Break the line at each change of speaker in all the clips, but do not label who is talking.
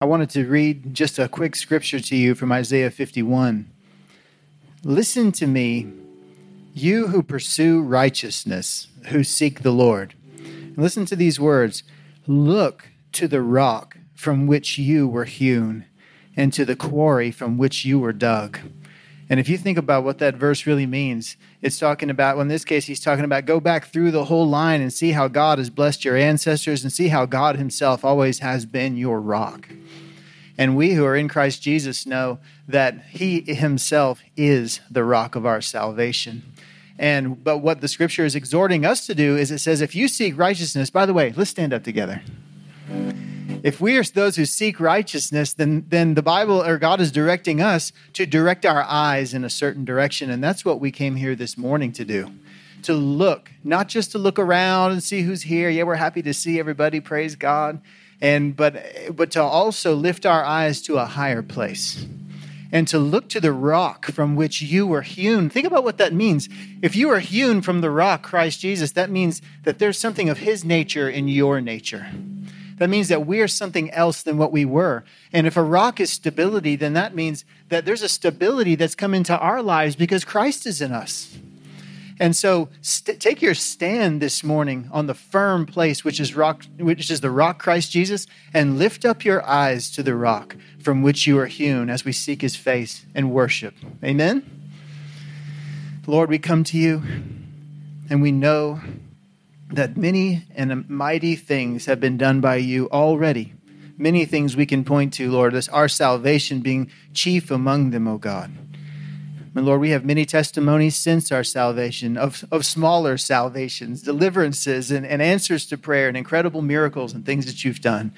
I wanted to read just a quick scripture to you from Isaiah 51. Listen to me, you who pursue righteousness, who seek the Lord. listen to these words Look to the rock from which you were hewn, and to the quarry from which you were dug. And if you think about what that verse really means, it's talking about, well, in this case, he's talking about go back through the whole line and see how God has blessed your ancestors and see how God himself always has been your rock. And we who are in Christ Jesus know that he himself is the rock of our salvation. And but what the scripture is exhorting us to do is it says if you seek righteousness, by the way, let's stand up together if we are those who seek righteousness, then, then the Bible or God is directing us to direct our eyes in a certain direction. And that's what we came here this morning to do to look, not just to look around and see who's here. Yeah, we're happy to see everybody, praise God. And but but to also lift our eyes to a higher place and to look to the rock from which you were hewn. Think about what that means. If you are hewn from the rock, Christ Jesus, that means that there's something of his nature in your nature. That means that we are something else than what we were. And if a rock is stability, then that means that there's a stability that's come into our lives because Christ is in us. And so st- take your stand this morning on the firm place which is rock which is the rock Christ Jesus and lift up your eyes to the rock from which you are hewn as we seek his face and worship. Amen. Lord, we come to you and we know that many and mighty things have been done by you already. Many things we can point to, Lord, as our salvation being chief among them, O God. And Lord, we have many testimonies since our salvation of, of smaller salvations, deliverances, and, and answers to prayer, and incredible miracles and things that you've done.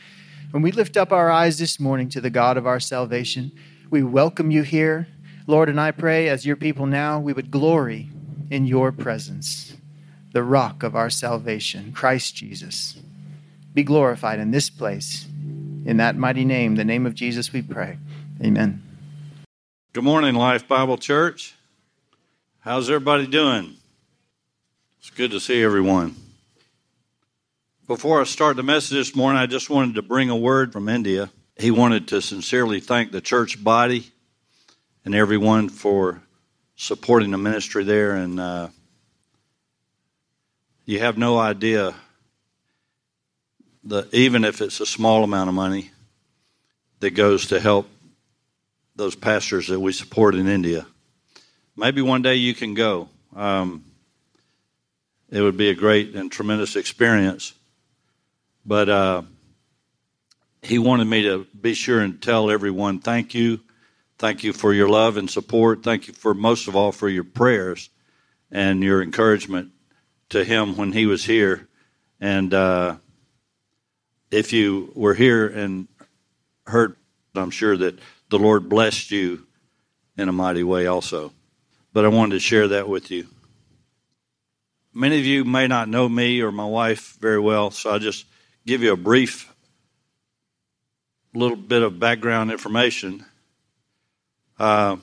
When we lift up our eyes this morning to the God of our salvation, we welcome you here. Lord, and I pray as your people now, we would glory in your presence the rock of our salvation, Christ Jesus. Be glorified in this place. In that mighty name, the name of Jesus, we pray. Amen.
Good morning, Life Bible Church. How's everybody doing? It's good to see everyone. Before I start the message this morning, I just wanted to bring a word from India. He wanted to sincerely thank the church body and everyone for supporting the ministry there and uh, you have no idea that even if it's a small amount of money that goes to help those pastors that we support in India. Maybe one day you can go. Um, it would be a great and tremendous experience. But uh, he wanted me to be sure and tell everyone thank you. Thank you for your love and support. Thank you for most of all for your prayers and your encouragement to him when he was here. And uh, if you were here and heard, I'm sure that the Lord blessed you in a mighty way also. But I wanted to share that with you. Many of you may not know me or my wife very well, so I'll just give you a brief little bit of background information. Uh,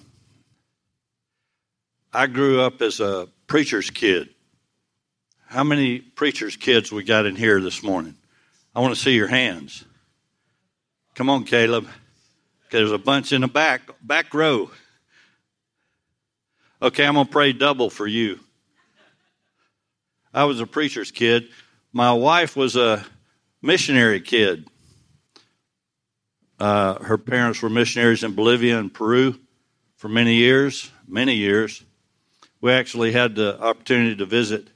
I grew up as a preacher's kid. How many preachers' kids we got in here this morning? I want to see your hands. Come on, Caleb. There's a bunch in the back back row. Okay, I'm gonna pray double for you. I was a preacher's kid. My wife was a missionary kid. Uh, her parents were missionaries in Bolivia and Peru for many years, many years. We actually had the opportunity to visit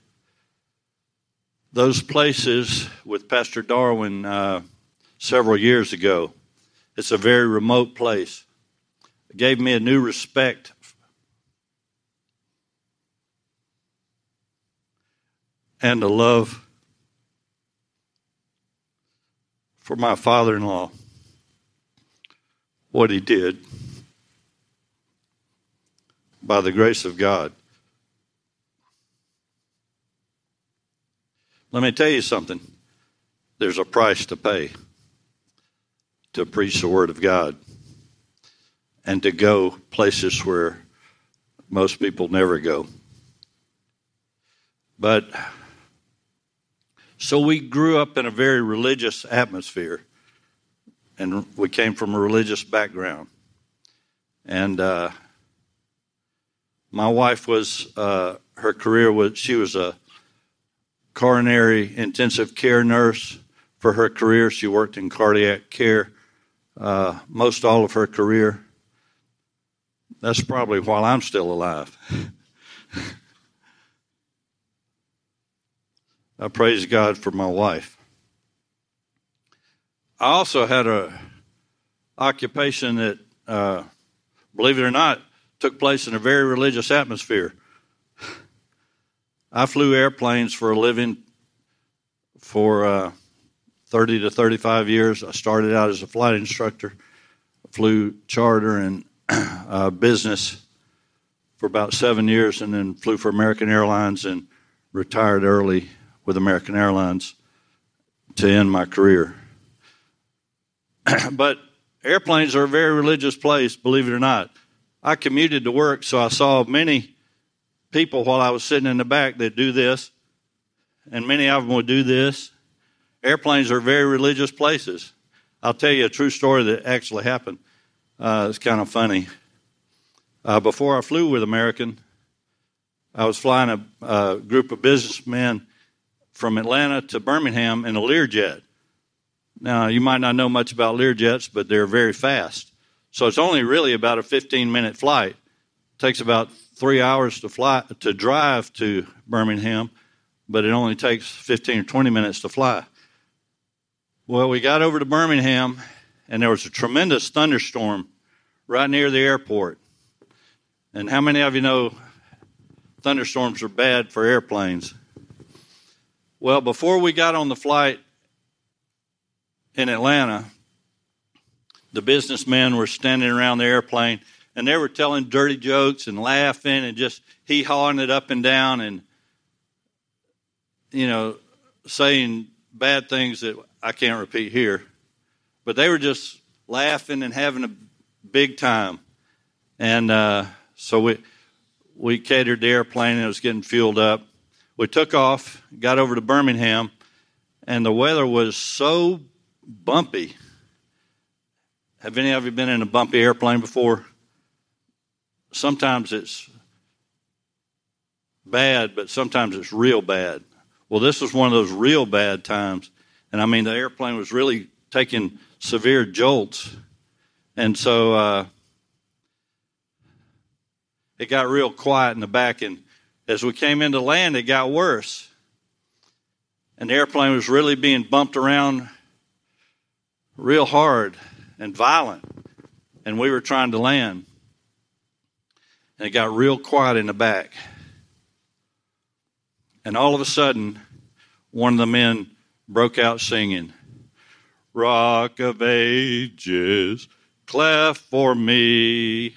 those places with Pastor Darwin uh, several years ago. It's a very remote place. It gave me a new respect and a love for my father in law, what he did by the grace of God. Let me tell you something. There's a price to pay to preach the Word of God and to go places where most people never go. But so we grew up in a very religious atmosphere. and we came from a religious background. And uh, my wife was, uh, her career was, she was a coronary intensive care nurse for her career. She worked in cardiac care uh, most all of her career. That's probably while I'm still alive. I praise God for my wife. I also had a occupation that, uh, believe it or not, took place in a very religious atmosphere. I flew airplanes for a living for uh, 30 to 35 years. I started out as a flight instructor, flew charter and uh, business for about seven years, and then flew for American Airlines and retired early with American Airlines to end my career. but airplanes are a very religious place, believe it or not. I commuted to work, so I saw many people while I was sitting in the back that do this, and many of them would do this. Airplanes are very religious places. I'll tell you a true story that actually happened. Uh, it's kind of funny. Uh, before I flew with American, I was flying a, a group of businessmen from Atlanta to Birmingham in a Learjet. Now, you might not know much about Learjets, but they're very fast. So it's only really about a 15 minute flight. It takes about three hours to fly to drive to Birmingham, but it only takes 15 or 20 minutes to fly. Well, we got over to Birmingham, and there was a tremendous thunderstorm right near the airport. And how many of you know thunderstorms are bad for airplanes? Well, before we got on the flight in Atlanta, the businessmen were standing around the airplane and they were telling dirty jokes and laughing and just hee hawing it up and down and, you know, saying bad things that I can't repeat here. But they were just laughing and having a big time. And uh, so we, we catered the airplane and it was getting fueled up we took off, got over to Birmingham, and the weather was so bumpy. Have any of you been in a bumpy airplane before? Sometimes it's bad, but sometimes it's real bad. Well, this was one of those real bad times. And I mean, the airplane was really taking severe jolts. And so uh, it got real quiet in the back, and as we came into land, it got worse. And the airplane was really being bumped around real hard and violent. And we were trying to land. And it got real quiet in the back. And all of a sudden, one of the men broke out singing, Rock of Ages, cleft for me.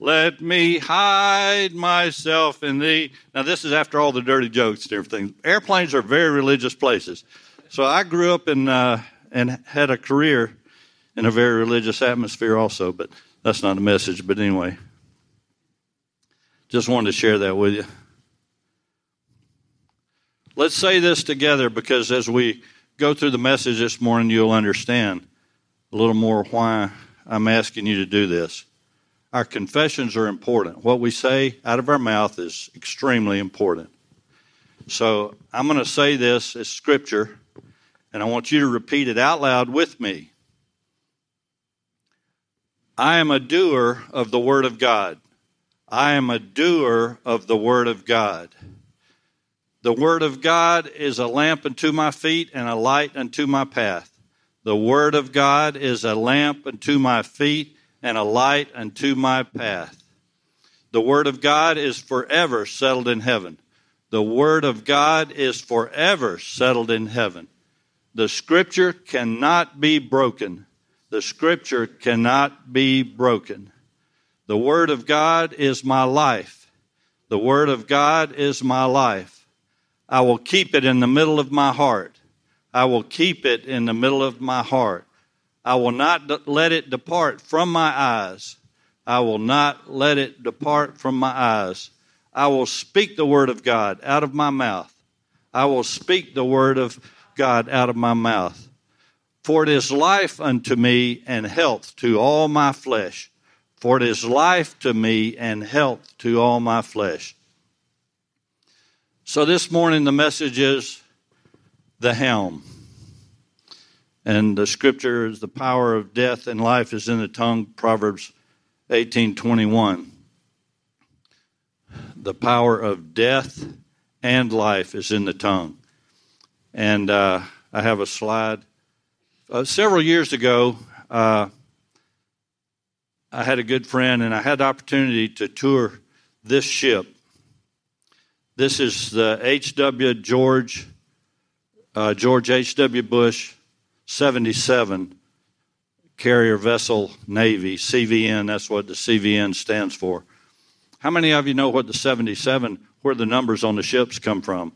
Let me hide myself in thee. Now, this is after all the dirty jokes and everything. Airplanes are very religious places. So I grew up in, uh, and had a career in a very religious atmosphere also, but that's not a message. But anyway, just wanted to share that with you. Let's say this together because as we go through the message this morning, you'll understand a little more why I'm asking you to do this. Our confessions are important. What we say out of our mouth is extremely important. So I'm going to say this as scripture, and I want you to repeat it out loud with me. I am a doer of the Word of God. I am a doer of the Word of God. The Word of God is a lamp unto my feet and a light unto my path. The Word of God is a lamp unto my feet and a light unto my path. The Word of God is forever settled in heaven. The Word of God is forever settled in heaven. The Scripture cannot be broken. The Scripture cannot be broken. The Word of God is my life. The Word of God is my life. I will keep it in the middle of my heart. I will keep it in the middle of my heart. I will not let it depart from my eyes. I will not let it depart from my eyes. I will speak the word of God out of my mouth. I will speak the word of God out of my mouth. For it is life unto me and health to all my flesh. For it is life to me and health to all my flesh. So this morning the message is the helm. And the scripture is the power of death and life is in the tongue, Proverbs 18:21. The power of death and life is in the tongue. And uh, I have a slide uh, several years ago, uh, I had a good friend, and I had the opportunity to tour this ship. This is the H.W. George uh, George H.W. Bush 77 carrier vessel Navy CVN. That's what the CVN stands for. How many of you know what the 77 where the numbers on the ships come from?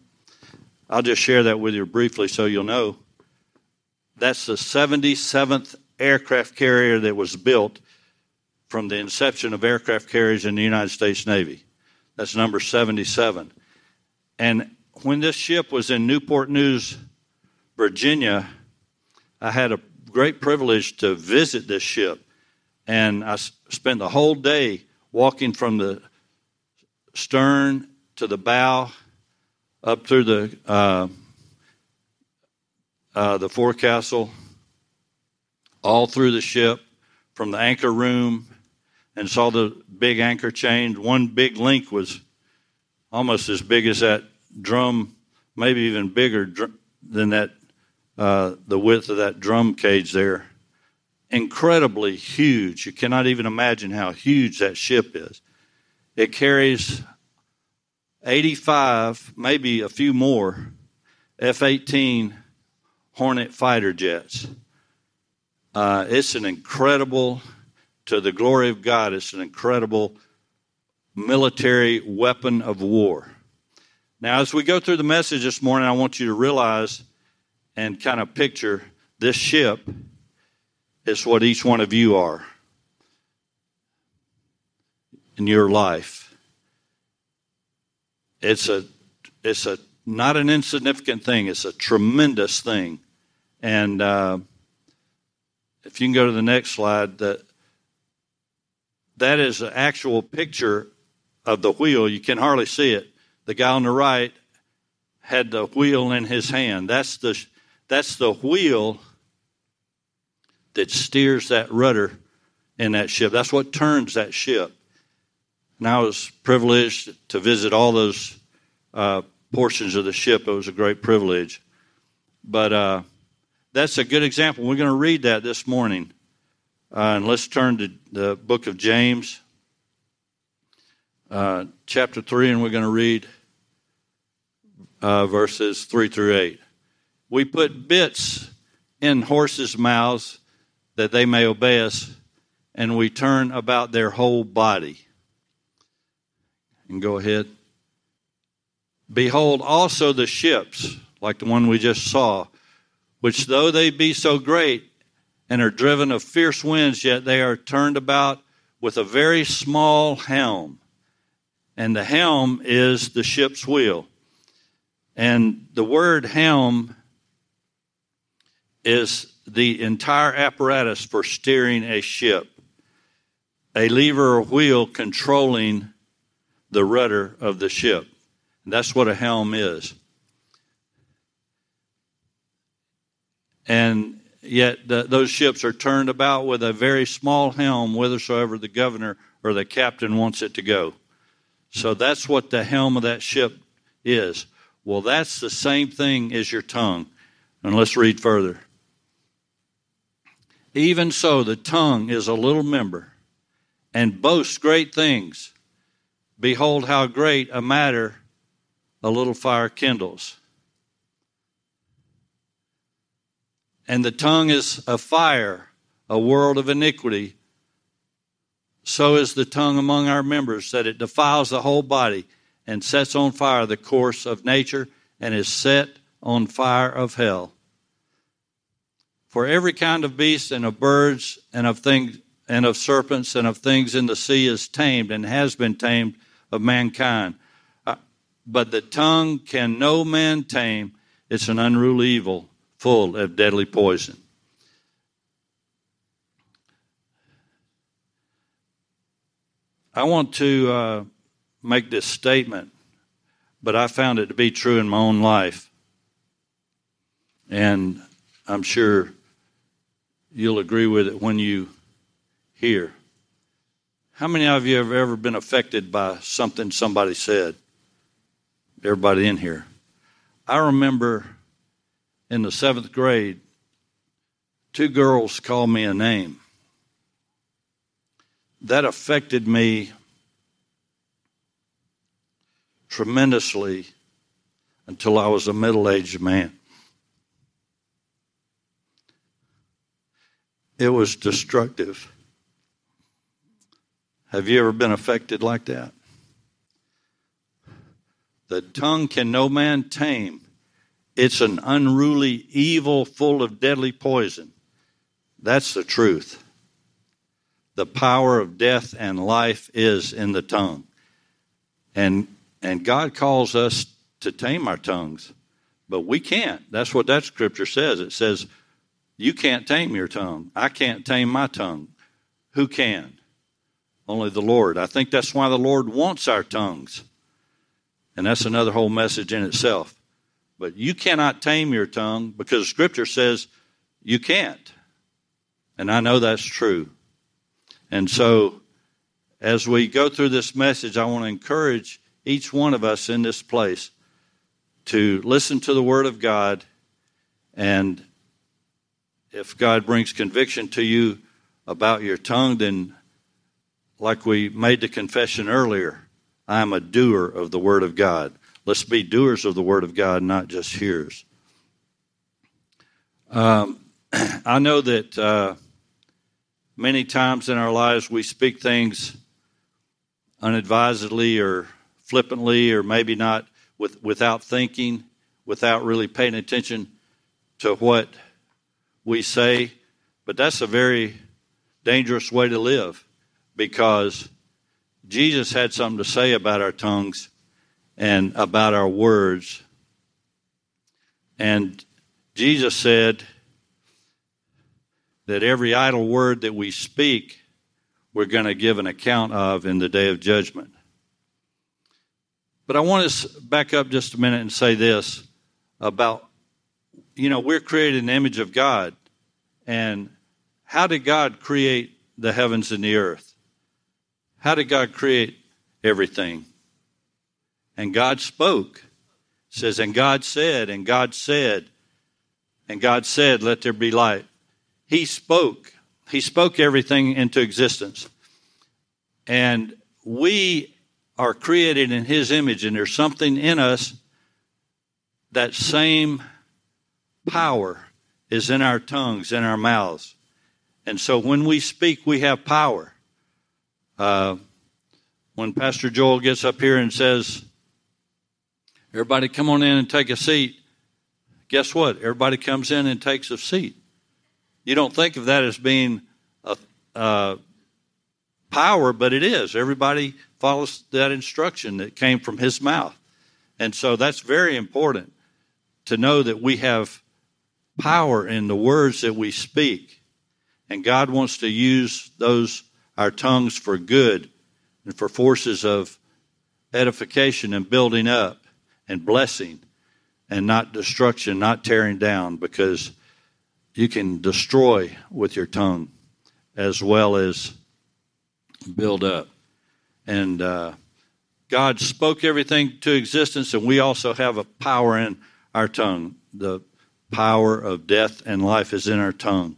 I'll just share that with you briefly so you'll know. That's the 77th aircraft carrier that was built from the inception of aircraft carriers in the United States Navy. That's number 77. And when this ship was in Newport News, Virginia, I had a great privilege to visit this ship. And I spent the whole day walking from the stern to the bow up through the uh, uh, the forecastle, all through the ship, from the anchor room, and saw the big anchor chain. One big link was almost as big as that drum, maybe even bigger dr- than that, uh, the width of that drum cage there. Incredibly huge. You cannot even imagine how huge that ship is. It carries 85, maybe a few more F 18 Hornet fighter jets. Uh, it's an incredible, to the glory of God, it's an incredible military weapon of war. Now, as we go through the message this morning, I want you to realize and kind of picture this ship is what each one of you are in your life. It's a it's a not an insignificant thing, it's a tremendous thing. And uh, if you can go to the next slide, that that is an actual picture of the wheel. You can hardly see it. The guy on the right had the wheel in his hand. That's the that's the wheel that steers that rudder in that ship. That's what turns that ship. And I was privileged to visit all those uh, portions of the ship. It was a great privilege. But uh, that's a good example. We're going to read that this morning. Uh, and let's turn to the book of James, uh, chapter 3, and we're going to read uh, verses 3 through 8. We put bits in horses' mouths that they may obey us, and we turn about their whole body. And go ahead. Behold also the ships, like the one we just saw which though they be so great and are driven of fierce winds, yet they are turned about with a very small helm. And the helm is the ship's wheel. And the word helm is the entire apparatus for steering a ship, a lever or wheel controlling the rudder of the ship. And that's what a helm is. and yet the, those ships are turned about with a very small helm whithersoever the governor or the captain wants it to go. So that's what the helm of that ship is. Well, that's the same thing as your tongue. And let's read further. Even so, the tongue is a little member and boasts great things. Behold, how great a matter a little fire kindles. And the tongue is a fire, a world of iniquity. So is the tongue among our members, that it defiles the whole body and sets on fire the course of nature and is set on fire of hell. For every kind of beast and of birds and of things and of serpents and of things in the sea is tamed and has been tamed of mankind. Uh, but the tongue can no man tame. It's an unruly evil full of deadly poison. I want to uh, make this statement, but I found it to be true in my own life. And I'm sure you'll agree with it when you hear. How many of you have ever been affected by something somebody said? Everybody in here. I remember in the seventh grade, two girls called me a name. That affected me tremendously until I was a middle aged man. It was destructive. Have you ever been affected like that? The tongue can no man tame. It's an unruly evil full of deadly poison. That's the truth. The power of death and life is in the tongue. And and God calls us to tame our tongues, but we can't. That's what that scripture says. It says, You can't tame your tongue. I can't tame my tongue. Who can? Only the Lord. I think that's why the Lord wants our tongues. And that's another whole message in itself. But you cannot tame your tongue because Scripture says you can't. And I know that's true. And so, as we go through this message, I want to encourage each one of us in this place to listen to the Word of God. And if God brings conviction to you about your tongue, then, like we made the confession earlier, I am a doer of the Word of God. Let's be doers of the Word of God, not just hearers. Um, I know that uh, many times in our lives we speak things unadvisedly or flippantly or maybe not with, without thinking, without really paying attention to what we say. But that's a very dangerous way to live because Jesus had something to say about our tongues and about our words. And Jesus said that every idle word that we speak, we're going to give an account of in the day of judgment. But I want to back up just a minute and say this about, you know, we're created in the image of God. And how did God create the heavens and the earth? How did God create everything? And God spoke. It says, and God said, and God said, and God said, let there be light. He spoke. He spoke everything into existence. And we are created in His image, and there's something in us that same power is in our tongues, in our mouths. And so when we speak, we have power. Uh, when Pastor Joel gets up here and says, Everybody come on in and take a seat, guess what? Everybody comes in and takes a seat. You don't think of that as being a, a power, but it is. Everybody follows that instruction that came from his mouth. And so that's very important to know that we have power in the words that we speak. And God wants to use those, our tongues, for good and for forces of edification and building up and blessing and not destruction, not tearing down, because you can destroy with your tongue as well as build up. And uh, God spoke everything to existence, and we also have a power in our tongue. The power of death and life is in our tongue.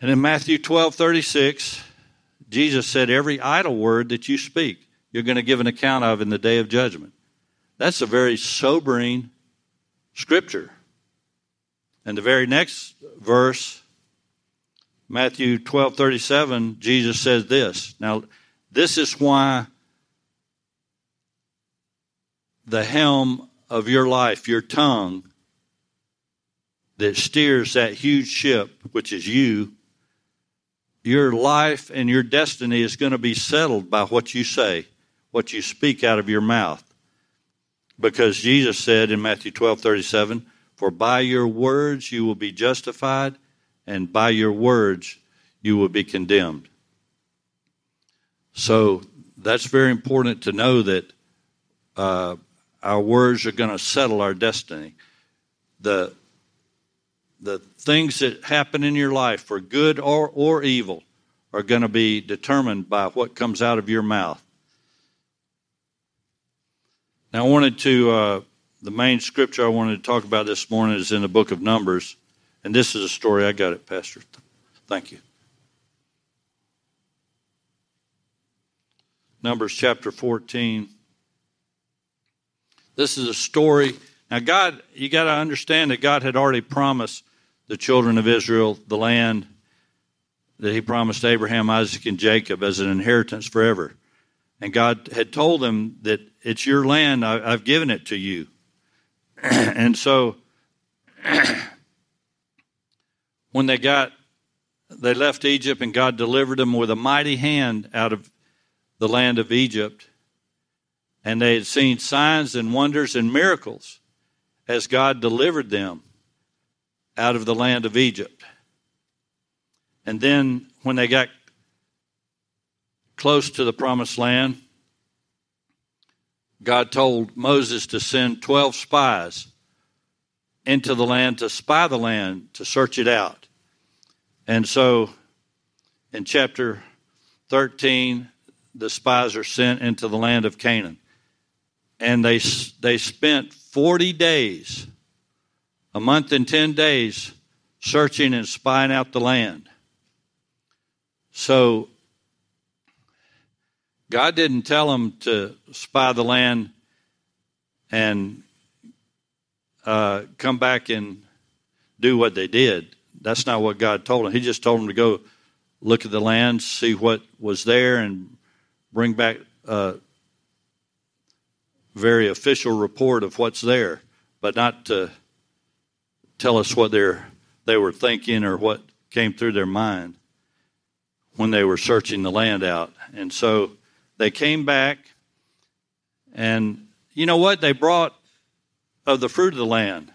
And in Matthew 12 36, Jesus said, Every idle word that you speak, you're going to give an account of in the day of judgment. That's a very sobering scripture. And the very next verse, Matthew 12 37, Jesus says this. Now, this is why the helm of your life, your tongue, that steers that huge ship, which is you, your life and your destiny is going to be settled by what you say, what you speak out of your mouth. Because Jesus said in Matthew 12 37, For by your words you will be justified, and by your words you will be condemned. So that's very important to know that uh, our words are going to settle our destiny. The the things that happen in your life, for good or, or evil, are going to be determined by what comes out of your mouth. Now, I wanted to, uh, the main scripture I wanted to talk about this morning is in the book of Numbers. And this is a story. I got it, Pastor. Thank you. Numbers chapter 14. This is a story. Now, God, you got to understand that God had already promised the children of Israel the land that He promised Abraham, Isaac, and Jacob as an inheritance forever. And God had told them that it's your land, I, have given it to you. and so when they got they left Egypt and God delivered them with a mighty hand out of the land of Egypt. And they had seen signs and wonders and miracles as God delivered them out of the land of Egypt. And then when they got close to the promised land, God told Moses to send 12 spies into the land to spy the land, to search it out. And so in chapter 13, the spies are sent into the land of Canaan. And they, they spent 40 days, a month and 10 days, searching and spying out the land. So God didn't tell them to spy the land and uh, come back and do what they did. That's not what God told them. He just told them to go look at the land, see what was there, and bring back a very official report of what's there, but not to tell us what they're, they were thinking or what came through their mind when they were searching the land out. And so they came back, and you know what? They brought of the fruit of the land.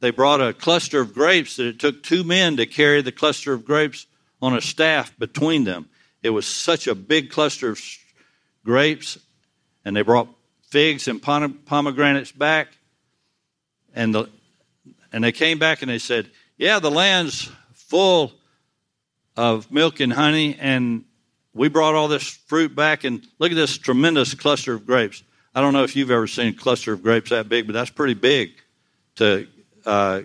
They brought a cluster of grapes that it took two men to carry the cluster of grapes on a staff between them. It was such a big cluster of grapes, and they brought figs and pomegranates back. And, the, and they came back and they said, Yeah, the land's full of milk and honey, and we brought all this fruit back, and look at this tremendous cluster of grapes. I don't know if you've ever seen a cluster of grapes that big, but that's pretty big to uh,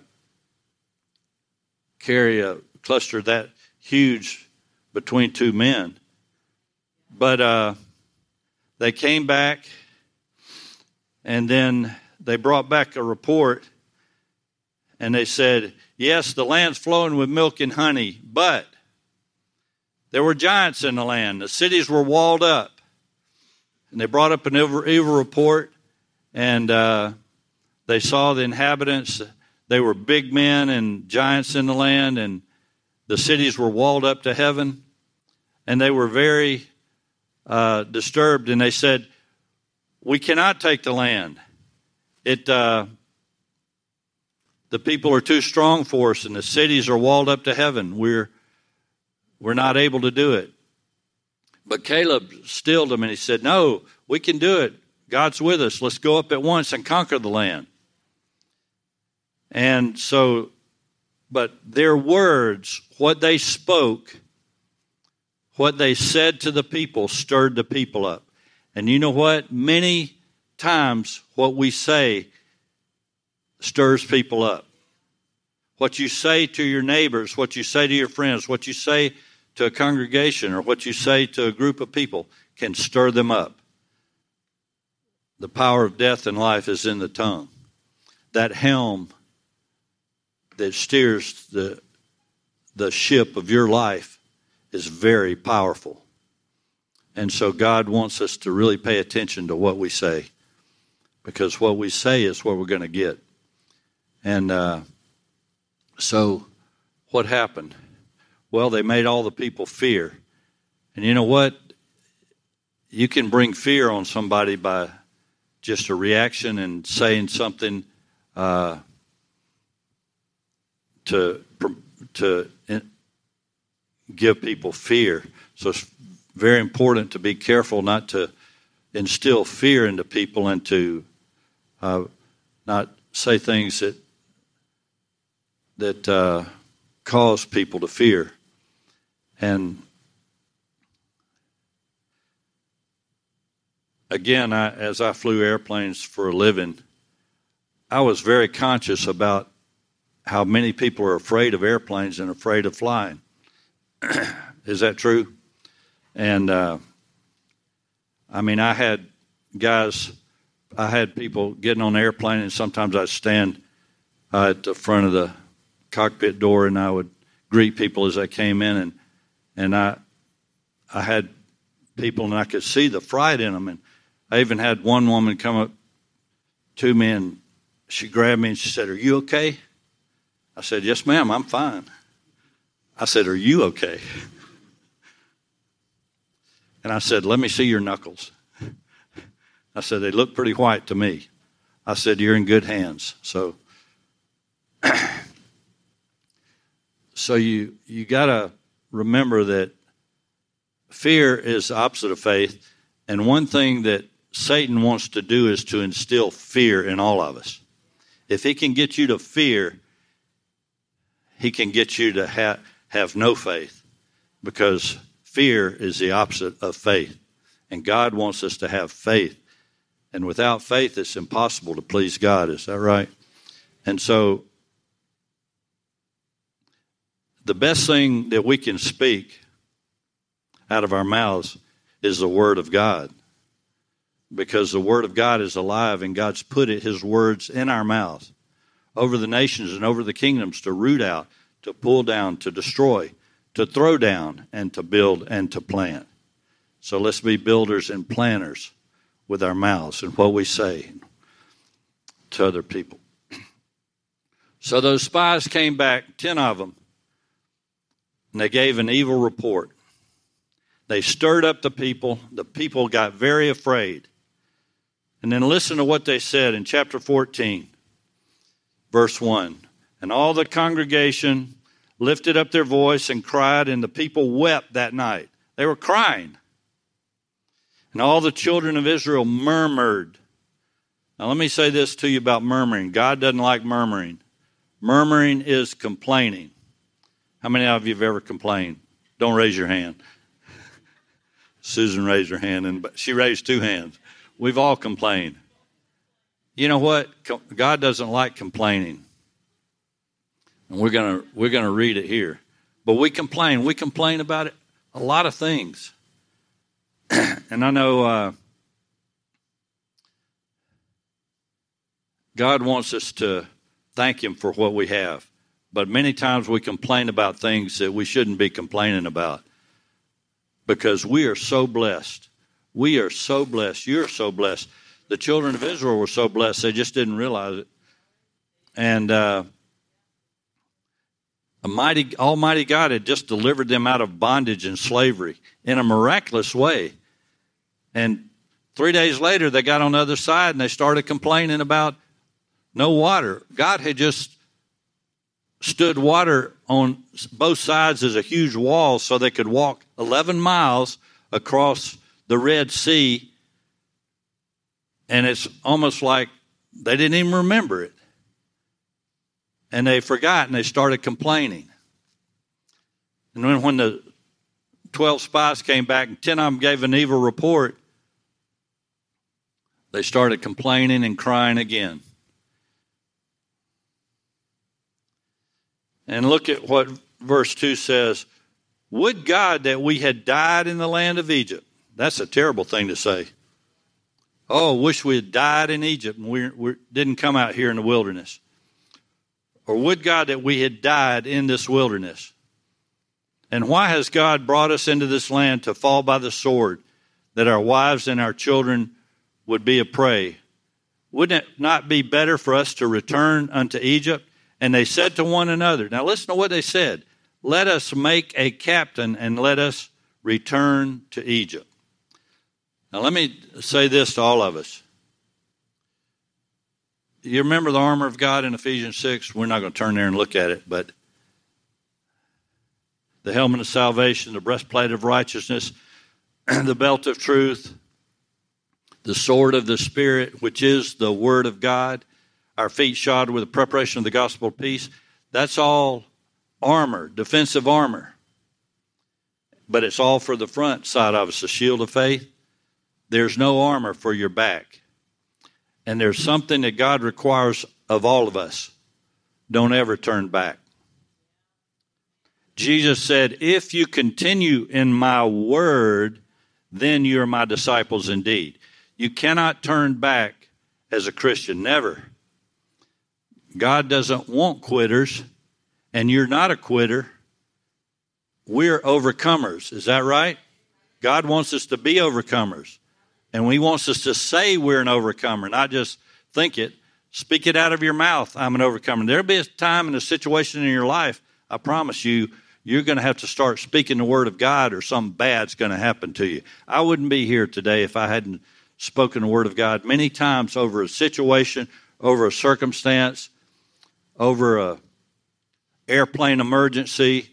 carry a cluster that huge between two men. But uh, they came back, and then they brought back a report, and they said, Yes, the land's flowing with milk and honey, but there were giants in the land. The cities were walled up. And they brought up an evil, evil report, and uh, they saw the inhabitants. They were big men and giants in the land, and the cities were walled up to heaven. And they were very uh, disturbed, and they said, "We cannot take the land. It uh, the people are too strong for us, and the cities are walled up to heaven. We're we're not able to do it." But Caleb stilled him and he said, "No, we can do it. God's with us. Let's go up at once and conquer the land." And so, but their words, what they spoke what they said to the people stirred the people up. And you know what? Many times what we say stirs people up. What you say to your neighbors, what you say to your friends, what you say to a congregation, or what you say to a group of people can stir them up. The power of death and life is in the tongue. That helm that steers the, the ship of your life is very powerful. And so God wants us to really pay attention to what we say because what we say is what we're going to get. And uh, so what happened? Well, they made all the people fear. And you know what? You can bring fear on somebody by just a reaction and saying something uh, to to give people fear. So it's very important to be careful not to instill fear into people and to uh, not say things that that uh, cause people to fear. And again, I, as I flew airplanes for a living, I was very conscious about how many people are afraid of airplanes and afraid of flying. Is that true? And uh, I mean, I had guys, I had people getting on the airplane, and sometimes I'd stand uh, at the front of the cockpit door and I would greet people as they came in, and and I I had people and I could see the fright in them, and I even had one woman come up to me and she grabbed me and she said, "Are you okay?" I said, Yes, ma'am, I'm fine. I said, Are you okay? And I said, Let me see your knuckles. I said, They look pretty white to me. I said, You're in good hands. So, so you, you got to remember that fear is the opposite of faith. And one thing that Satan wants to do is to instill fear in all of us. If he can get you to fear, he can get you to ha- have no faith because fear is the opposite of faith. And God wants us to have faith. And without faith, it's impossible to please God. Is that right? And so, the best thing that we can speak out of our mouths is the Word of God. Because the Word of God is alive and God's put it, His words in our mouths over the nations and over the kingdoms to root out, to pull down, to destroy, to throw down, and to build and to plant. So let's be builders and planters with our mouths and what we say to other people. So those spies came back, 10 of them, and they gave an evil report. They stirred up the people. The people got very afraid. And then listen to what they said in chapter 14 verse 1. And all the congregation lifted up their voice and cried, and the people wept that night. They were crying. And all the children of Israel murmured. Now, let me say this to you about murmuring God doesn't like murmuring. Murmuring is complaining. How many of you have ever complained? Don't raise your hand. Susan raised her hand, and she raised two hands. We've all complained. You know what? God doesn't like complaining. And we're going to we're going to read it here. But we complain. We complain about it a lot of things. and I know uh, God wants us to thank Him for what we have. But many times we complain about things that we shouldn't be complaining about because we are so blessed. We are so blessed. You're so blessed the children of Israel were so blessed, they just didn't realize it. And uh, mighty, Almighty God had just delivered them out of bondage and slavery in a miraculous way. And three days later, they got on the other side and they started complaining about no water. God had just stood water on both sides as a huge wall so they could walk 11 miles across the Red Sea and it's almost like they didn't even remember it. And they forgot and they started complaining. And then when the 12 spies came back and 10 of them gave an evil report, they started complaining and crying again. And look at what verse 2 says Would God that we had died in the land of Egypt. That's a terrible thing to say. Oh, wish we had died in Egypt and we, we didn't come out here in the wilderness. Or would God that we had died in this wilderness. And why has God brought us into this land to fall by the sword, that our wives and our children would be a prey? Wouldn't it not be better for us to return unto Egypt? And they said to one another, now listen to what they said. Let us make a captain and let us return to Egypt. Now, let me say this to all of us. You remember the armor of God in Ephesians 6? We're not going to turn there and look at it, but the helmet of salvation, the breastplate of righteousness, the belt of truth, the sword of the Spirit, which is the Word of God, our feet shod with the preparation of the gospel of peace. That's all armor, defensive armor. But it's all for the front side of us, the shield of faith. There's no armor for your back. And there's something that God requires of all of us. Don't ever turn back. Jesus said, If you continue in my word, then you're my disciples indeed. You cannot turn back as a Christian, never. God doesn't want quitters, and you're not a quitter. We're overcomers. Is that right? God wants us to be overcomers. And He wants us to say we're an overcomer, not just think it. Speak it out of your mouth. I'm an overcomer. There'll be a time and a situation in your life, I promise you, you're going to have to start speaking the word of God or something bad's going to happen to you. I wouldn't be here today if I hadn't spoken the word of God many times over a situation, over a circumstance, over a airplane emergency,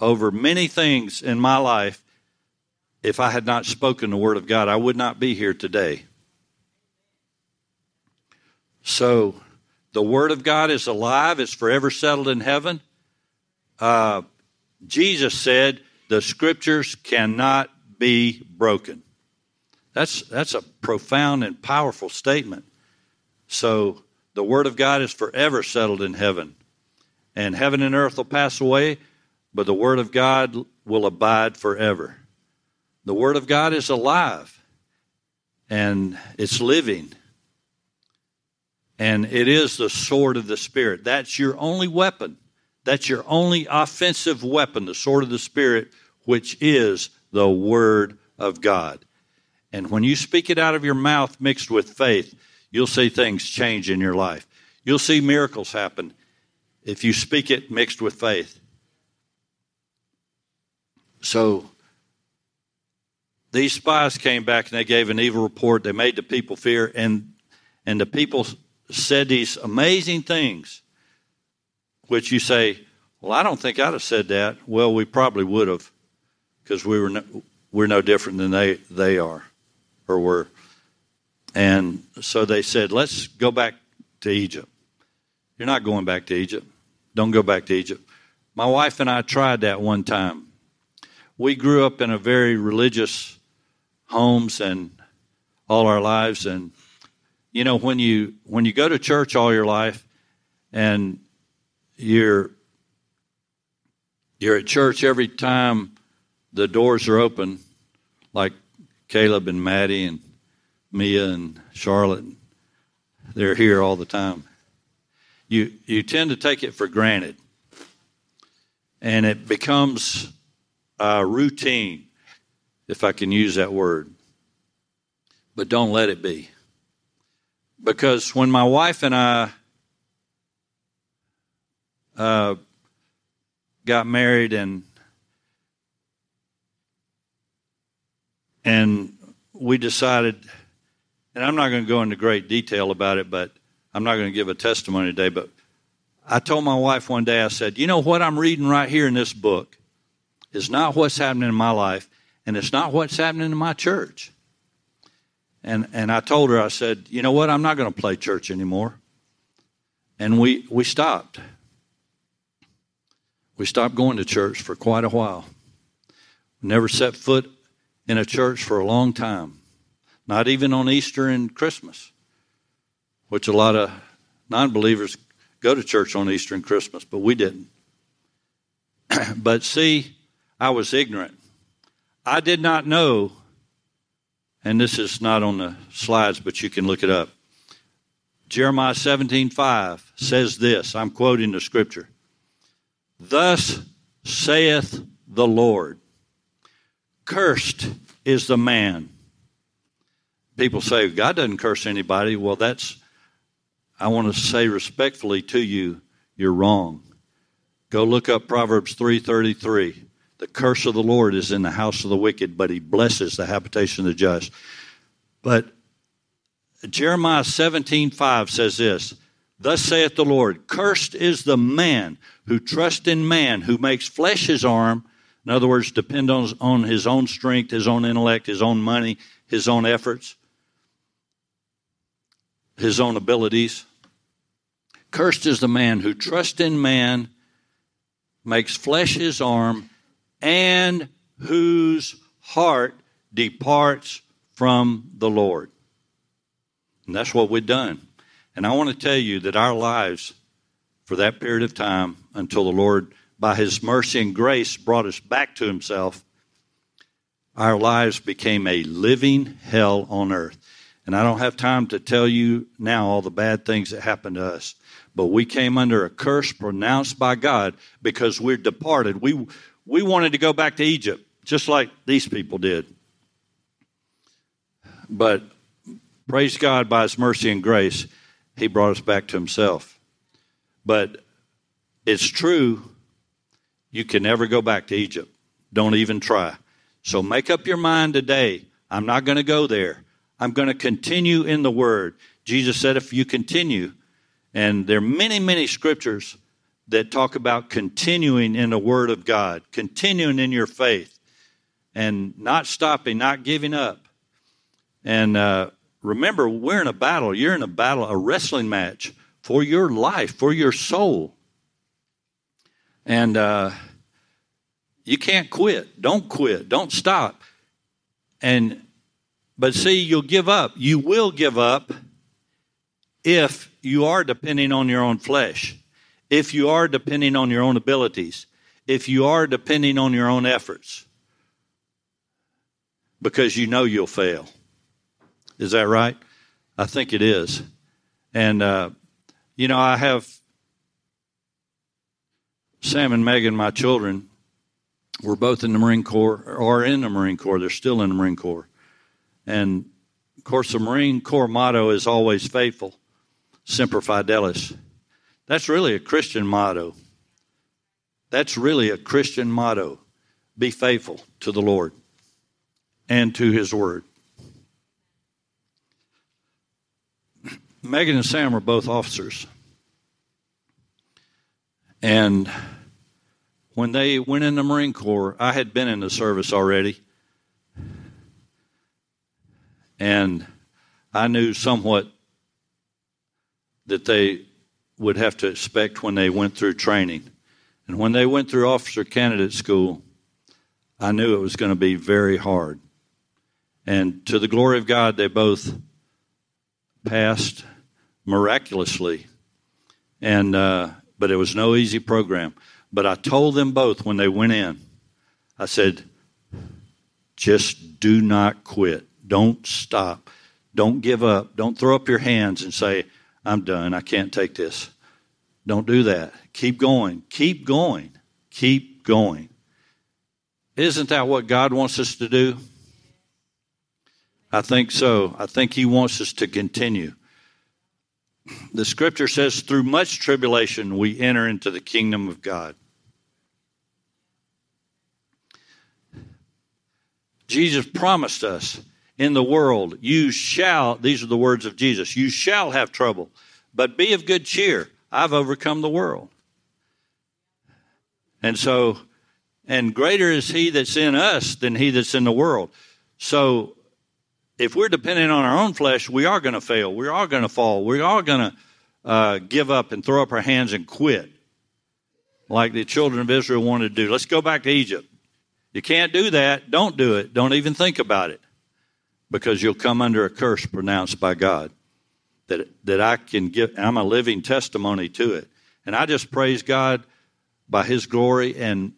over many things in my life. If I had not spoken the word of God, I would not be here today. So, the word of God is alive, it's forever settled in heaven. Uh, Jesus said, the scriptures cannot be broken. That's, that's a profound and powerful statement. So the word of God is forever settled in heaven. And heaven and earth will pass away, but the word of God will abide forever. The word of God is alive and it's living. And it is the sword of the Spirit. That's your only weapon. That's your only offensive weapon, the sword of the Spirit, which is the Word of God. And when you speak it out of your mouth mixed with faith, you'll see things change in your life. You'll see miracles happen if you speak it mixed with faith. So these spies came back and they gave an evil report. They made the people fear, and and the people said these amazing things which you say, well, I don't think I'd have said that. Well, we probably would have, because we were no, we're no different than they they are, or were. And so they said, let's go back to Egypt. You're not going back to Egypt. Don't go back to Egypt. My wife and I tried that one time. We grew up in a very religious homes and all our lives and you know when you when you go to church all your life and you're you're at church every time the doors are open, like Caleb and Maddie and Mia and Charlotte. They're here all the time. You you tend to take it for granted, and it becomes a routine, if I can use that word. But don't let it be, because when my wife and I uh, got married and and we decided and I'm not going to go into great detail about it but I'm not going to give a testimony today but I told my wife one day I said you know what I'm reading right here in this book is not what's happening in my life and it's not what's happening in my church. And and I told her I said you know what? I'm not going to play church anymore. And we we stopped. We stopped going to church for quite a while. Never set foot in a church for a long time, not even on Easter and Christmas, which a lot of non believers go to church on Easter and Christmas, but we didn't. but see, I was ignorant. I did not know, and this is not on the slides, but you can look it up. Jeremiah 17:5 says this. I'm quoting the scripture. Thus saith the Lord Cursed is the man. People say, God doesn't curse anybody. Well, that's, I want to say respectfully to you, you're wrong. Go look up Proverbs 3.33. The curse of the Lord is in the house of the wicked, but he blesses the habitation of the just. But Jeremiah 17.5 says this, Thus saith the Lord, Cursed is the man who trusts in man, who makes flesh his arm, In other words, depend on, on his own strength, his own intellect, his own money, his own efforts, his own abilities. Cursed is the man who trusts in man, makes flesh his arm, and whose heart departs from the Lord. And that's what we've done. And I want to tell you that our lives, for that period of time, until the Lord, by His mercy and grace, brought us back to Himself, our lives became a living hell on earth. And I don't have time to tell you now all the bad things that happened to us. But we came under a curse pronounced by God because we're departed. We, we wanted to go back to Egypt, just like these people did. But praise God by His mercy and grace, He brought us back to Himself. But it's true, you can never go back to Egypt. Don't even try. So make up your mind today. I'm not going to go there. I'm going to continue in the Word. Jesus said, if you continue, and there are many, many scriptures that talk about continuing in the Word of God, continuing in your faith, and not stopping, not giving up. And uh, remember, we're in a battle. You're in a battle, a wrestling match for your life, for your soul. And uh, you can't quit. Don't quit. Don't stop. And but see, you'll give up. You will give up if you are depending on your own flesh, if you are depending on your own abilities, if you are depending on your own efforts, because you know you'll fail. Is that right? I think it is. And, uh, you know, I have Sam and Megan, my children, were both in the Marine Corps or in the Marine Corps. They're still in the Marine Corps. And of course, the Marine Corps motto is always faithful, semper fidelis. That's really a Christian motto. That's really a Christian motto. Be faithful to the Lord and to His Word. Megan and Sam are both officers. And when they went in the Marine Corps, I had been in the service already. And I knew somewhat that they would have to expect when they went through training. And when they went through officer candidate school, I knew it was going to be very hard. And to the glory of God, they both passed miraculously. And uh, but it was no easy program. But I told them both when they went in, I said, just do not quit. Don't stop. Don't give up. Don't throw up your hands and say, I'm done. I can't take this. Don't do that. Keep going. Keep going. Keep going. Isn't that what God wants us to do? I think so. I think He wants us to continue. The scripture says, through much tribulation, we enter into the kingdom of God. Jesus promised us in the world, you shall, these are the words of Jesus, you shall have trouble, but be of good cheer. I've overcome the world. And so, and greater is he that's in us than he that's in the world. So, if we're dependent on our own flesh, we are going to fail. We are going to fall. We are going to uh, give up and throw up our hands and quit, like the children of Israel wanted to do. Let's go back to Egypt. You can't do that. Don't do it. Don't even think about it because you'll come under a curse pronounced by God. That, that I can give, I'm a living testimony to it. And I just praise God by His glory and,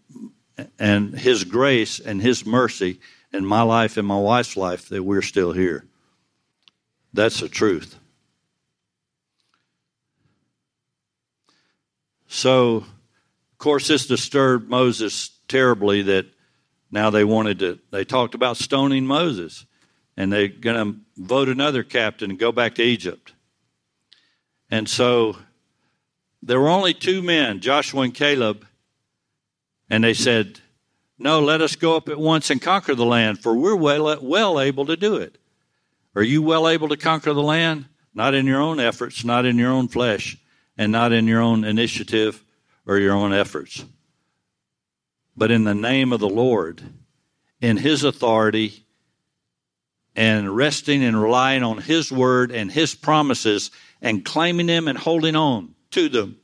and His grace and His mercy in my life and my wife's life that we're still here. That's the truth. So, of course, this disturbed Moses terribly that now they wanted to, they talked about stoning Moses and they're going to vote another captain and go back to Egypt. And so there were only two men, Joshua and Caleb, and they said, No, let us go up at once and conquer the land, for we're well, well able to do it. Are you well able to conquer the land? Not in your own efforts, not in your own flesh, and not in your own initiative or your own efforts. but in the name of the Lord, in His authority, and resting and relying on His word and His promises and claiming them and holding on to them.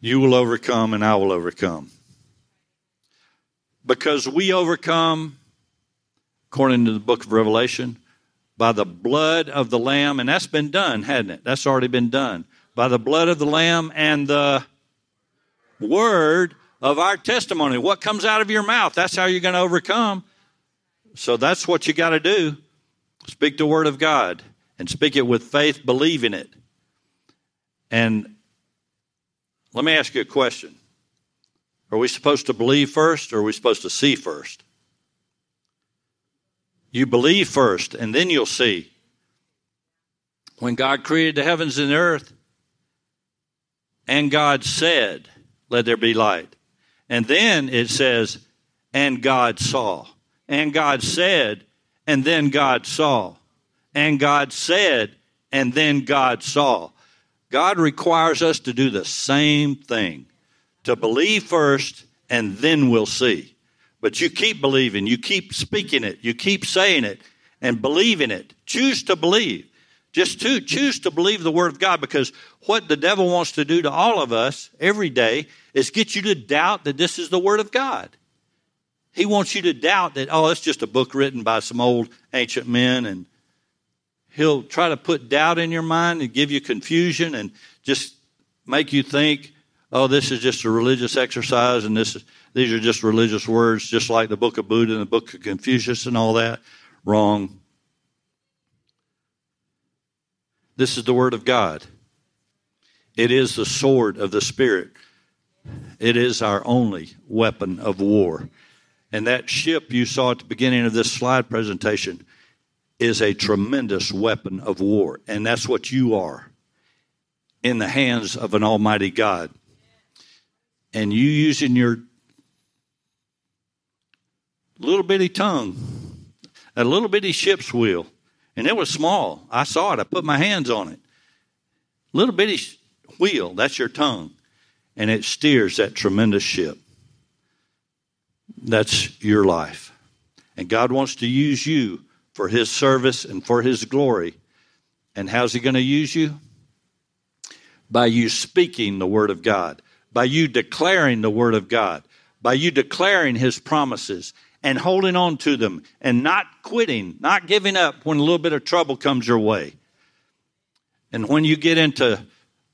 You will overcome, and I will overcome. Because we overcome, according to the book of Revelation, by the blood of the Lamb, and that's been done, hadn't it? That's already been done. By the blood of the Lamb and the word of our testimony. What comes out of your mouth, that's how you're going to overcome. So that's what you got to do. Speak the word of God and speak it with faith, believing it. And let me ask you a question. Are we supposed to believe first or are we supposed to see first? You believe first and then you'll see. When God created the heavens and the earth, and God said, Let there be light. And then it says, And God saw. And God said, and then God saw. And God said, and then God saw. God requires us to do the same thing to believe first, and then we'll see. But you keep believing, you keep speaking it, you keep saying it, and believing it. Choose to believe. Just to choose to believe the word of God because what the devil wants to do to all of us every day is get you to doubt that this is the word of God. He wants you to doubt that, oh, it's just a book written by some old ancient men. And he'll try to put doubt in your mind and give you confusion and just make you think, oh, this is just a religious exercise and this is, these are just religious words, just like the book of Buddha and the book of Confucius and all that. Wrong. This is the Word of God. It is the sword of the Spirit. It is our only weapon of war. And that ship you saw at the beginning of this slide presentation is a tremendous weapon of war. And that's what you are in the hands of an almighty God. And you using your little bitty tongue, a little bitty ship's wheel, and it was small. I saw it. I put my hands on it. Little bitty wheel, that's your tongue. And it steers that tremendous ship. That's your life. And God wants to use you for His service and for His glory. And how's He going to use you? By you speaking the Word of God, by you declaring the Word of God, by you declaring His promises and holding on to them and not quitting, not giving up when a little bit of trouble comes your way. And when you get into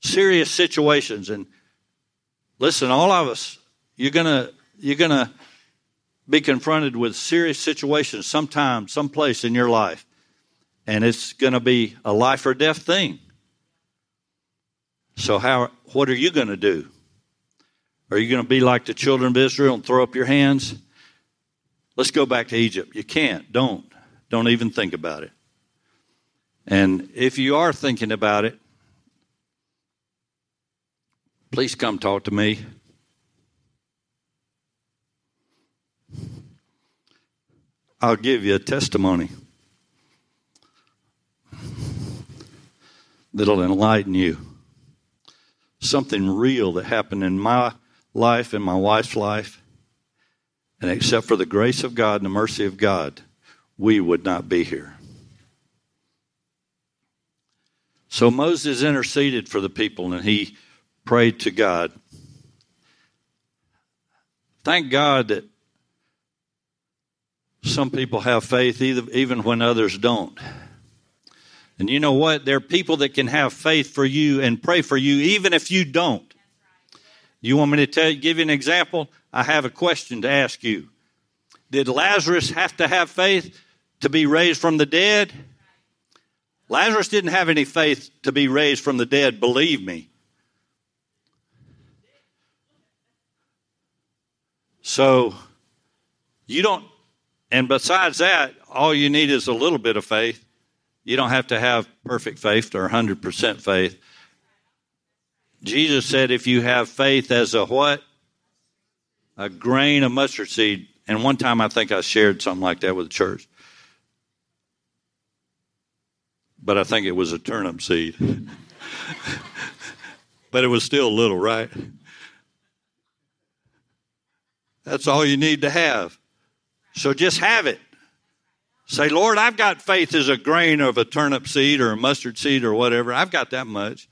serious situations, and listen, all of us, you're gonna you're gonna be confronted with serious situations sometime, someplace in your life. And it's going to be a life or death thing. So, how, what are you going to do? Are you going to be like the children of Israel and throw up your hands? Let's go back to Egypt. You can't. Don't. Don't even think about it. And if you are thinking about it, please come talk to me. I'll give you a testimony that'll enlighten you. Something real that happened in my life and my wife's life. And except for the grace of God and the mercy of God, we would not be here. So Moses interceded for the people and he prayed to God. Thank God that some people have faith even when others don't. And you know what? There are people that can have faith for you and pray for you even if you don't. You want me to tell give you an example? I have a question to ask you. Did Lazarus have to have faith to be raised from the dead? Lazarus didn't have any faith to be raised from the dead, believe me. So, you don't and besides that, all you need is a little bit of faith. You don't have to have perfect faith or 100% faith. Jesus said, if you have faith as a what? A grain of mustard seed. And one time I think I shared something like that with the church. But I think it was a turnip seed. but it was still little, right? That's all you need to have. So just have it. Say, Lord, I've got faith as a grain of a turnip seed or a mustard seed or whatever. I've got that much.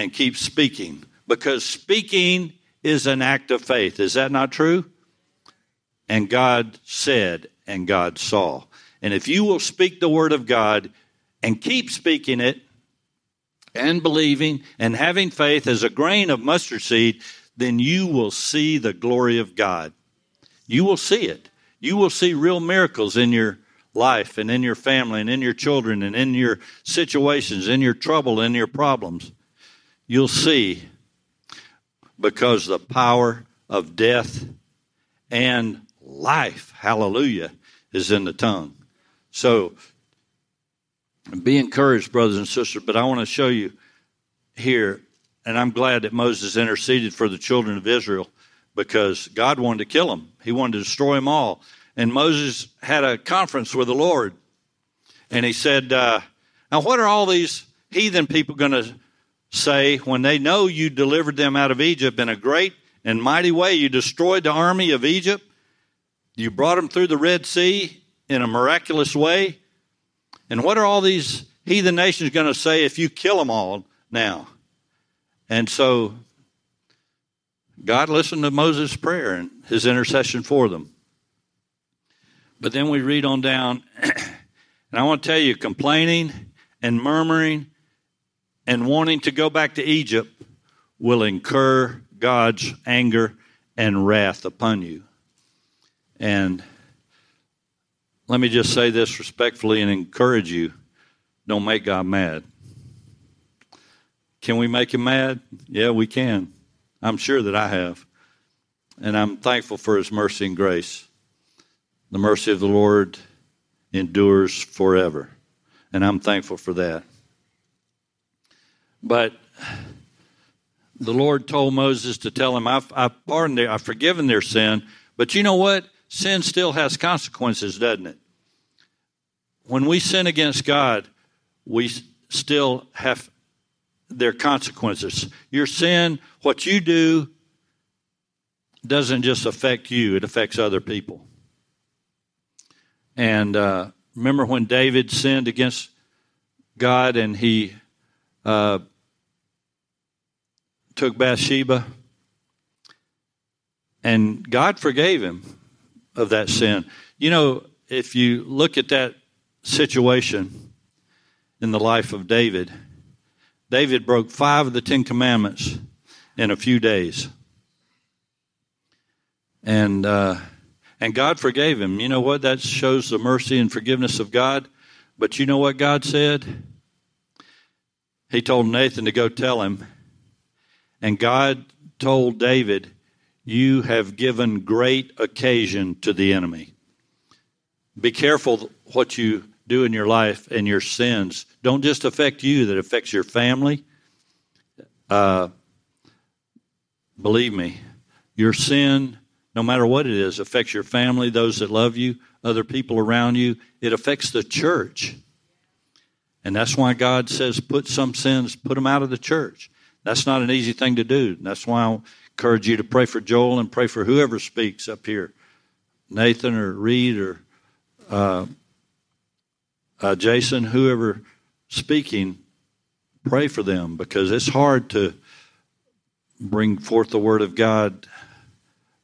And keep speaking because speaking is an act of faith. Is that not true? And God said, and God saw. And if you will speak the word of God and keep speaking it and believing and having faith as a grain of mustard seed, then you will see the glory of God. You will see it. You will see real miracles in your life and in your family and in your children and in your situations, in your trouble, in your problems. You'll see because the power of death and life, hallelujah, is in the tongue. So be encouraged, brothers and sisters. But I want to show you here, and I'm glad that Moses interceded for the children of Israel because God wanted to kill them. He wanted to destroy them all. And Moses had a conference with the Lord, and he said, uh, "Now, what are all these heathen people going to say when they know you delivered them out of Egypt in a great and mighty way? You destroyed the army of Egypt. You brought them through the Red Sea in a miraculous way. And what are all these heathen nations going to say if you kill them all now? And so God listened to Moses' prayer and his intercession for them. But then we read on down, and I want to tell you complaining and murmuring and wanting to go back to Egypt will incur God's anger and wrath upon you. And let me just say this respectfully and encourage you don't make God mad. Can we make him mad? Yeah, we can. I'm sure that I have. And I'm thankful for his mercy and grace. The mercy of the Lord endures forever. And I'm thankful for that. But the Lord told Moses to tell him, I've, I've pardoned their, I've forgiven their sin. But you know what? Sin still has consequences, doesn't it? When we sin against God, we still have their consequences. Your sin, what you do, doesn't just affect you, it affects other people. And uh, remember when David sinned against God and he uh, took Bathsheba? And God forgave him of that sin. You know, if you look at that situation in the life of David, David broke five of the Ten Commandments in a few days. And uh, and God forgave him. You know what? That shows the mercy and forgiveness of God. But you know what God said? He told Nathan to go tell him. And God told David, You have given great occasion to the enemy. Be careful what you do in your life and your sins don't just affect you, that affects your family. Uh, believe me, your sin, no matter what it is, affects your family, those that love you, other people around you. It affects the church. And that's why God says, put some sins, put them out of the church. That's not an easy thing to do. That's why I encourage you to pray for Joel and pray for whoever speaks up here Nathan or Reed or uh, uh, Jason, whoever speaking, pray for them because it's hard to bring forth the word of God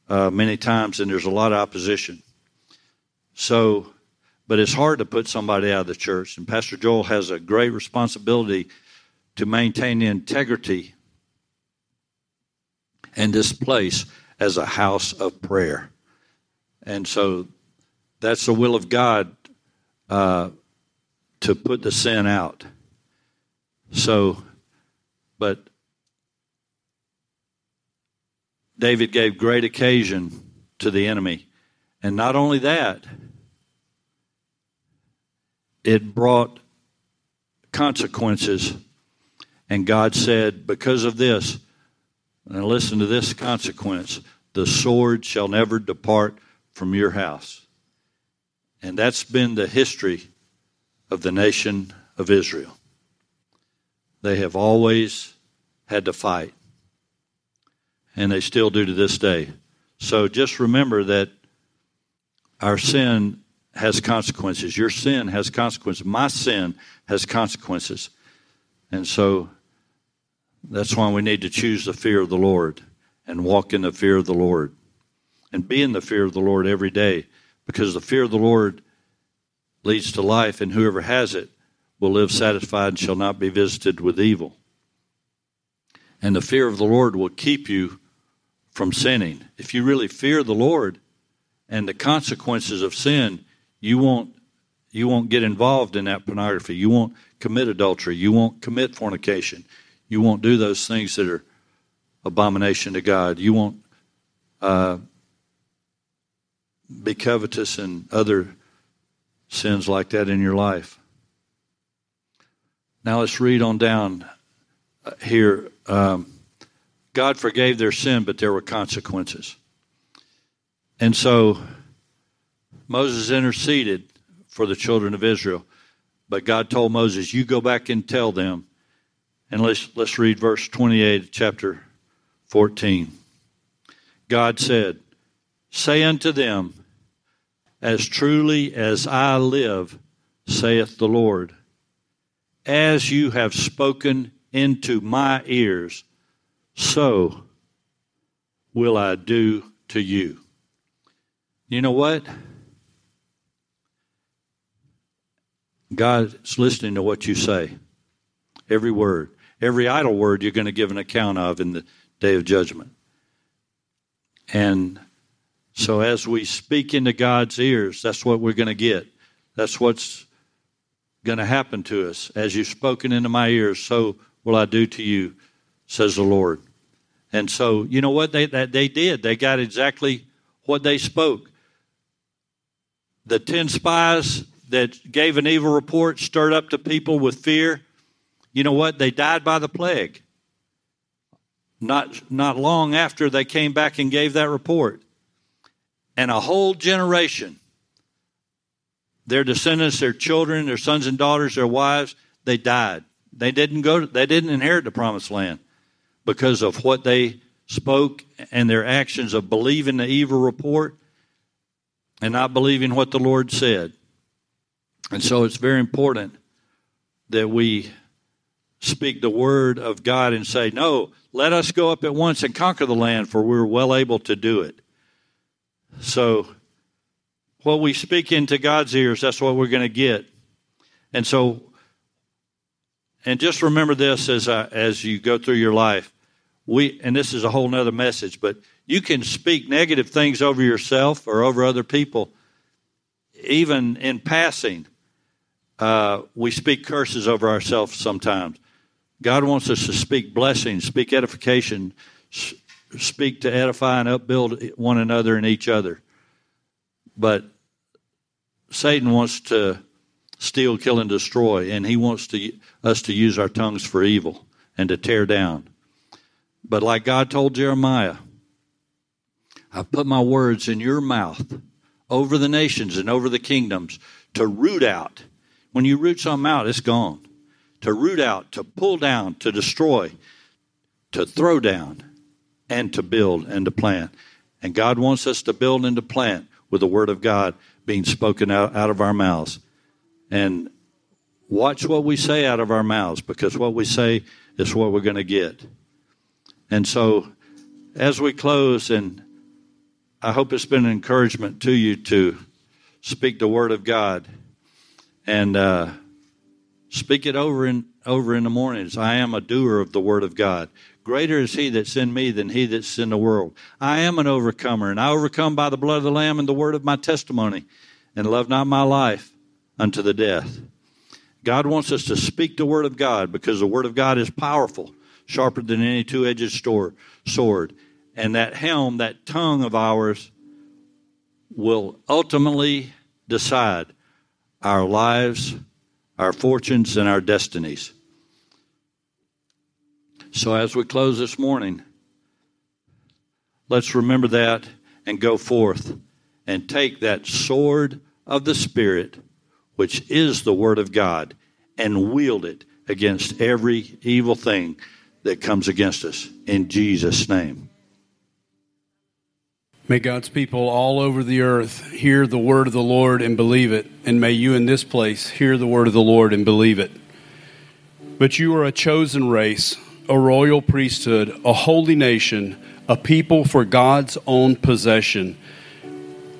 uh, many times, and there's a lot of opposition. So, but it's hard to put somebody out of the church, and Pastor Joel has a great responsibility to maintain the integrity and this place as a house of prayer. And so that's the will of God uh, to put the sin out. So, but David gave great occasion to the enemy. And not only that, it brought consequences. And God said, because of this, and listen to this consequence the sword shall never depart from your house. And that's been the history of the nation of Israel. They have always had to fight. And they still do to this day. So just remember that our sin has consequences. Your sin has consequences. My sin has consequences. And so that's why we need to choose the fear of the Lord and walk in the fear of the Lord and be in the fear of the Lord every day because the fear of the Lord leads to life, and whoever has it will live satisfied and shall not be visited with evil. And the fear of the Lord will keep you from sinning. If you really fear the Lord and the consequences of sin, you won't you won't get involved in that pornography. You won't commit adultery. You won't commit fornication. You won't do those things that are abomination to God. You won't uh, be covetous and other sins like that in your life. Now let's read on down uh, here. Um, God forgave their sin, but there were consequences. And so Moses interceded for the children of Israel. But God told Moses, You go back and tell them. And let's, let's read verse 28 of chapter 14. God said, Say unto them, As truly as I live, saith the Lord, as you have spoken into my ears, so will I do to you. You know what? God's listening to what you say. Every word. Every idle word you're going to give an account of in the day of judgment. And so as we speak into God's ears, that's what we're going to get. That's what's going to happen to us. As you've spoken into my ears, so will I do to you, says the Lord. And so, you know what they that they did? They got exactly what they spoke. The ten spies that gave an evil report stirred up the people with fear. You know what? They died by the plague. Not, not long after they came back and gave that report. And a whole generation, their descendants, their children, their sons and daughters, their wives, they died. They didn't go, they didn't inherit the promised land because of what they spoke and their actions of believing the evil report and not believing what the Lord said. And so it's very important that we speak the word of God and say, No, let us go up at once and conquer the land, for we're well able to do it. So, what we speak into God's ears, that's what we're going to get. And so, and just remember this as, uh, as you go through your life. We, and this is a whole nother message, but you can speak negative things over yourself or over other people, even in passing uh, we speak curses over ourselves sometimes. God wants us to speak blessings, speak edification, speak to edify and upbuild one another and each other. But Satan wants to steal, kill, and destroy, and he wants to, us to use our tongues for evil and to tear down. But like God told Jeremiah, I put my words in your mouth over the nations and over the kingdoms to root out when you root something out, it's gone. To root out, to pull down, to destroy, to throw down, and to build and to plant. And God wants us to build and to plant with the Word of God being spoken out, out of our mouths. And watch what we say out of our mouths because what we say is what we're going to get. And so, as we close, and I hope it's been an encouragement to you to speak the Word of God and uh, speak it over in over in the mornings. I am a doer of the word of God. Greater is he that's in me than he that's in the world. I am an overcomer, and I overcome by the blood of the Lamb and the word of my testimony, and love not my life unto the death. God wants us to speak the word of God because the word of God is powerful, sharper than any two-edged sword. And that helm, that tongue of ours, will ultimately decide our lives, our fortunes, and our destinies. So, as we close this morning, let's remember that and go forth and take that sword of the Spirit, which is the Word of God, and wield it against every evil thing that comes against us. In Jesus' name.
May God's people all over the earth hear the word of the Lord and believe it. And may you in this place hear the word of the Lord and believe it. But you are a chosen race, a royal priesthood, a holy nation, a people for God's own possession,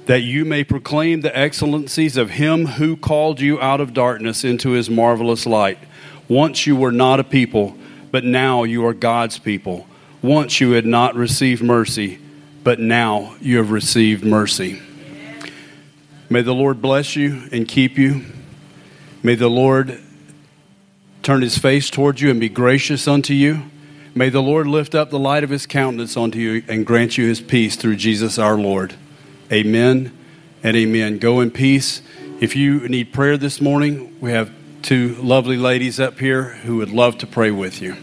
that you may proclaim the excellencies of him who called you out of darkness into his marvelous light. Once you were not a people, but now you are God's people. Once you had not received mercy but now you have received mercy. May the Lord bless you and keep you. May the Lord turn his face towards you and be gracious unto you. May the Lord lift up the light of his countenance unto you and grant you his peace through Jesus our Lord. Amen and amen. Go in peace. If you need prayer this morning, we have two lovely ladies up here who would love to pray with you.